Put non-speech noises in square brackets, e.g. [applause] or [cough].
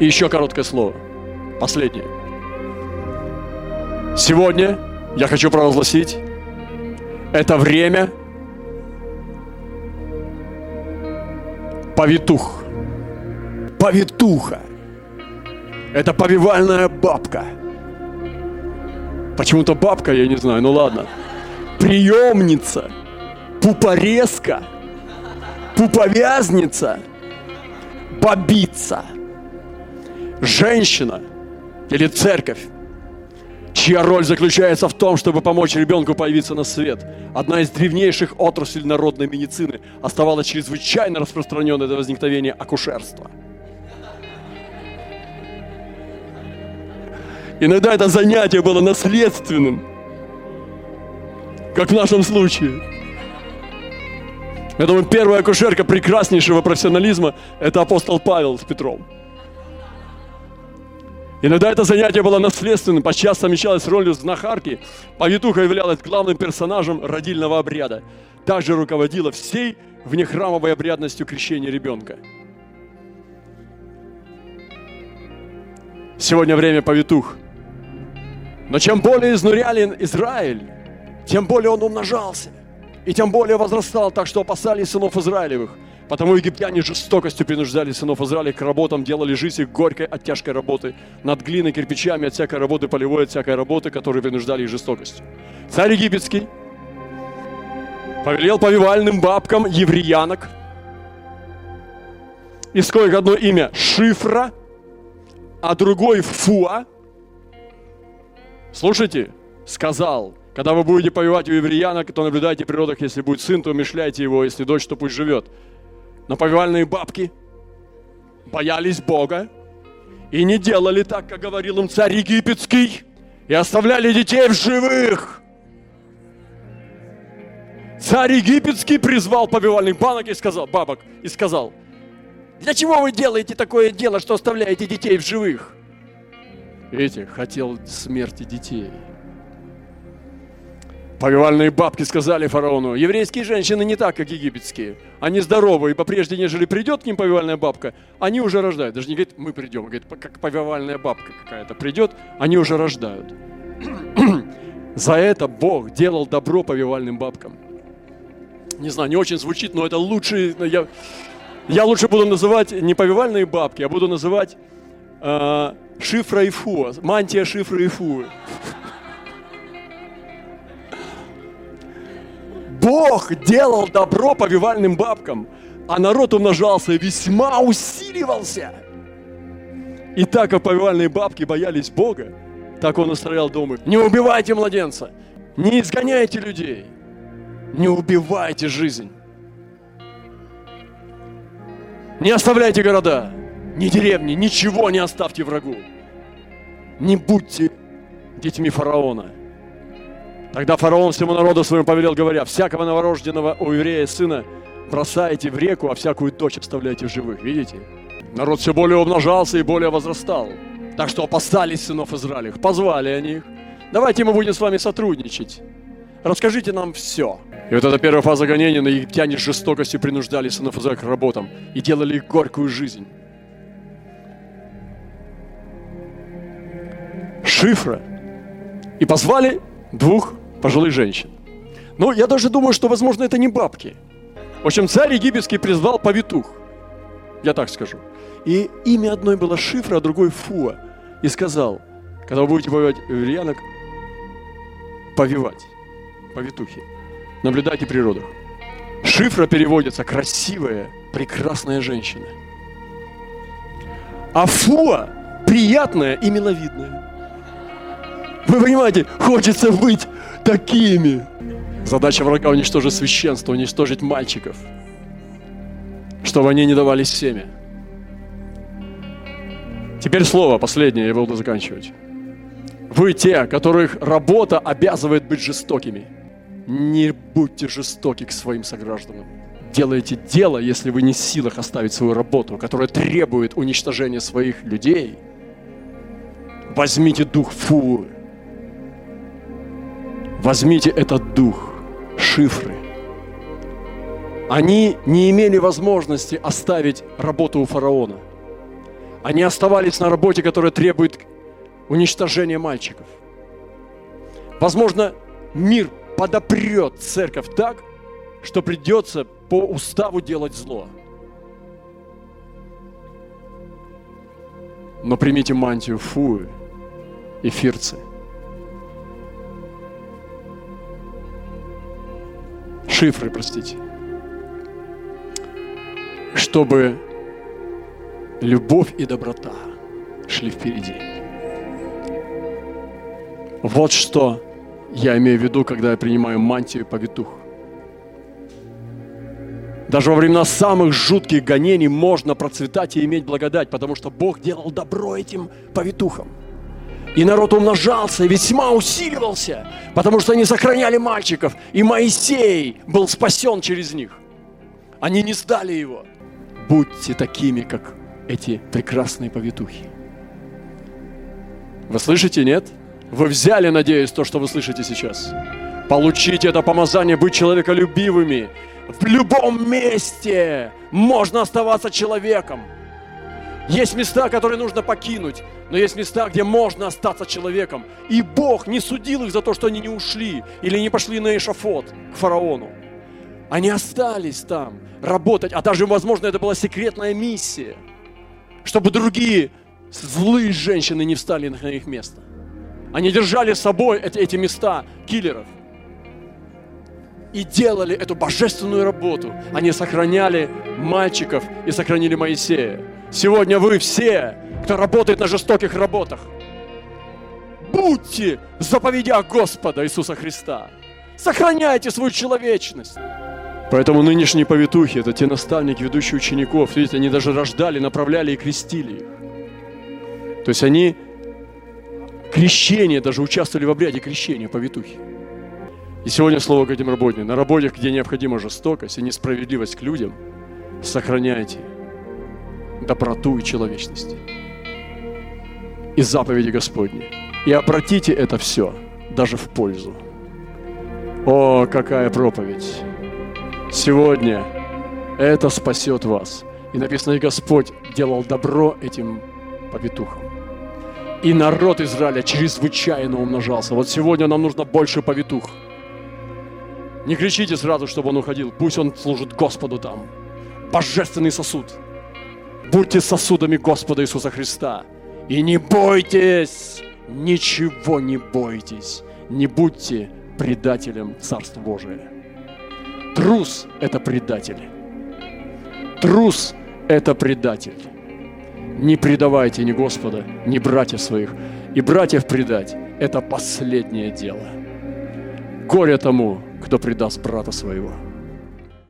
И еще короткое слово. Последнее. Сегодня я хочу провозгласить, это время повитух. Повитуха. Это повивальная бабка. Почему-то бабка, я не знаю, ну ладно. Приемница. Пупорезка. Пуповязница. Бабица. Женщина или церковь чья роль заключается в том, чтобы помочь ребенку появиться на свет. Одна из древнейших отраслей народной медицины оставалась чрезвычайно распространенной до возникновения акушерства. Иногда это занятие было наследственным, как в нашем случае. Я думаю, первая акушерка прекраснейшего профессионализма – это апостол Павел с Петром. Иногда это занятие было наследственным, подчас совмещалось ролью знахарки. Повитуха являлась главным персонажем родильного обряда. Также руководила всей внехрамовой обрядностью крещения ребенка. Сегодня время повитух. Но чем более изнурялен Израиль, тем более он умножался. И тем более возрастал, так что опасались сынов Израилевых – Потому египтяне жестокостью принуждали сынов Израиля к работам, делали жизнь их горькой от тяжкой работы, над глиной, кирпичами, от всякой работы полевой, от всякой работы, которые принуждали их жестокостью. Царь египетский повелел повивальным бабкам евреянок, из коих одно имя Шифра, а другой Фуа. Слушайте, сказал, когда вы будете повивать у евреянок, то наблюдайте природах, если будет сын, то умешляйте его, если дочь, то пусть живет. Но повивальные бабки боялись Бога и не делали так, как говорил им царь египетский, и оставляли детей в живых. Царь египетский призвал повивальных банок и сказал, бабок и сказал, для чего вы делаете такое дело, что оставляете детей в живых? Видите, хотел смерти детей. Повивальные бабки сказали фараону, еврейские женщины не так, как египетские. Они здоровы, и попрежде, нежели придет к ним повивальная бабка, они уже рождают. Даже не говорит, мы придем, говорит, как повивальная бабка какая-то придет, они уже рождают. [clears throat] За это Бог делал добро повивальным бабкам. Не знаю, не очень звучит, но это лучше. Я, я лучше буду называть не повивальные бабки, а буду называть э, шифра и фу, мантия шифра и фу. Бог делал добро повивальным бабкам, а народ умножался и весьма усиливался. И так как повивальные бабки боялись Бога, так он устроял дома. Не убивайте младенца, не изгоняйте людей, не убивайте жизнь. Не оставляйте города, ни деревни, ничего не оставьте врагу. Не будьте детьми фараона – Тогда фараон всему народу своему повелел, говоря, всякого новорожденного у еврея сына бросайте в реку, а всякую дочь оставляйте в живых. Видите? Народ все более умножался и более возрастал. Так что опасались сынов Израилевых, позвали они их. Давайте мы будем с вами сотрудничать. Расскажите нам все. И вот эта первая фаза гонения на египтяне с жестокостью принуждали сынов Израиля к работам и делали их горькую жизнь. Шифра. И позвали двух пожилых женщин. Ну, я даже думаю, что, возможно, это не бабки. В общем, царь египетский призвал повитух. Я так скажу. И имя одной было Шифра, а другой Фуа. И сказал, когда вы будете повивать верьянок, повивать, повитухи, наблюдайте природах. Шифра переводится красивая, прекрасная женщина. А Фуа приятная и миловидная. Вы понимаете, хочется быть такими. Задача врага уничтожить священство, уничтожить мальчиков, чтобы они не давали семя. Теперь слово последнее, я буду заканчивать. Вы те, которых работа обязывает быть жестокими. Не будьте жестоки к своим согражданам. Делайте дело, если вы не в силах оставить свою работу, которая требует уничтожения своих людей. Возьмите дух фуры Возьмите этот дух, шифры. Они не имели возможности оставить работу у фараона. Они оставались на работе, которая требует уничтожения мальчиков. Возможно, мир подопрет церковь так, что придется по уставу делать зло. Но примите мантию фу, эфирцы. Шифры, простите. Чтобы любовь и доброта шли впереди. Вот что я имею в виду, когда я принимаю мантию повитух. Даже во времена самых жутких гонений можно процветать и иметь благодать, потому что Бог делал добро этим повитухам. И народ умножался весьма усиливался, потому что они сохраняли мальчиков, и Моисей был спасен через них. Они не сдали его. Будьте такими, как эти прекрасные повитухи. Вы слышите, нет? Вы взяли, надеюсь, то, что вы слышите сейчас. Получите это помазание быть человеколюбивыми. В любом месте можно оставаться человеком. Есть места, которые нужно покинуть, но есть места, где можно остаться человеком. И Бог не судил их за то, что они не ушли или не пошли на эшафот к фараону. Они остались там работать, а даже, возможно, это была секретная миссия, чтобы другие злые женщины не встали на их место. Они держали с собой эти, эти места киллеров и делали эту божественную работу. Они сохраняли мальчиков и сохранили Моисея. Сегодня вы все, кто работает на жестоких работах, будьте в заповедях Господа Иисуса Христа. Сохраняйте свою человечность. Поэтому нынешние повитухи – это те наставники, ведущие учеников. Видите, они даже рождали, направляли и крестили их. То есть они крещение, даже участвовали в обряде крещения повитухи. И сегодня слово к этим работникам. На работе, где необходима жестокость и несправедливость к людям, сохраняйте доброту и человечность. И заповеди Господни. И обратите это все даже в пользу. О, какая проповедь! Сегодня это спасет вас. И написано, и Господь делал добро этим повитухам. И народ Израиля чрезвычайно умножался. Вот сегодня нам нужно больше повитух. Не кричите сразу, чтобы он уходил. Пусть он служит Господу там. Божественный сосуд. Будьте сосудами Господа Иисуса Христа. И не бойтесь, ничего не бойтесь. Не будьте предателем Царства Божия. Трус – это предатель. Трус – это предатель. Не предавайте ни Господа, ни братьев своих. И братьев предать – это последнее дело. Горе тому, кто предаст брата своего.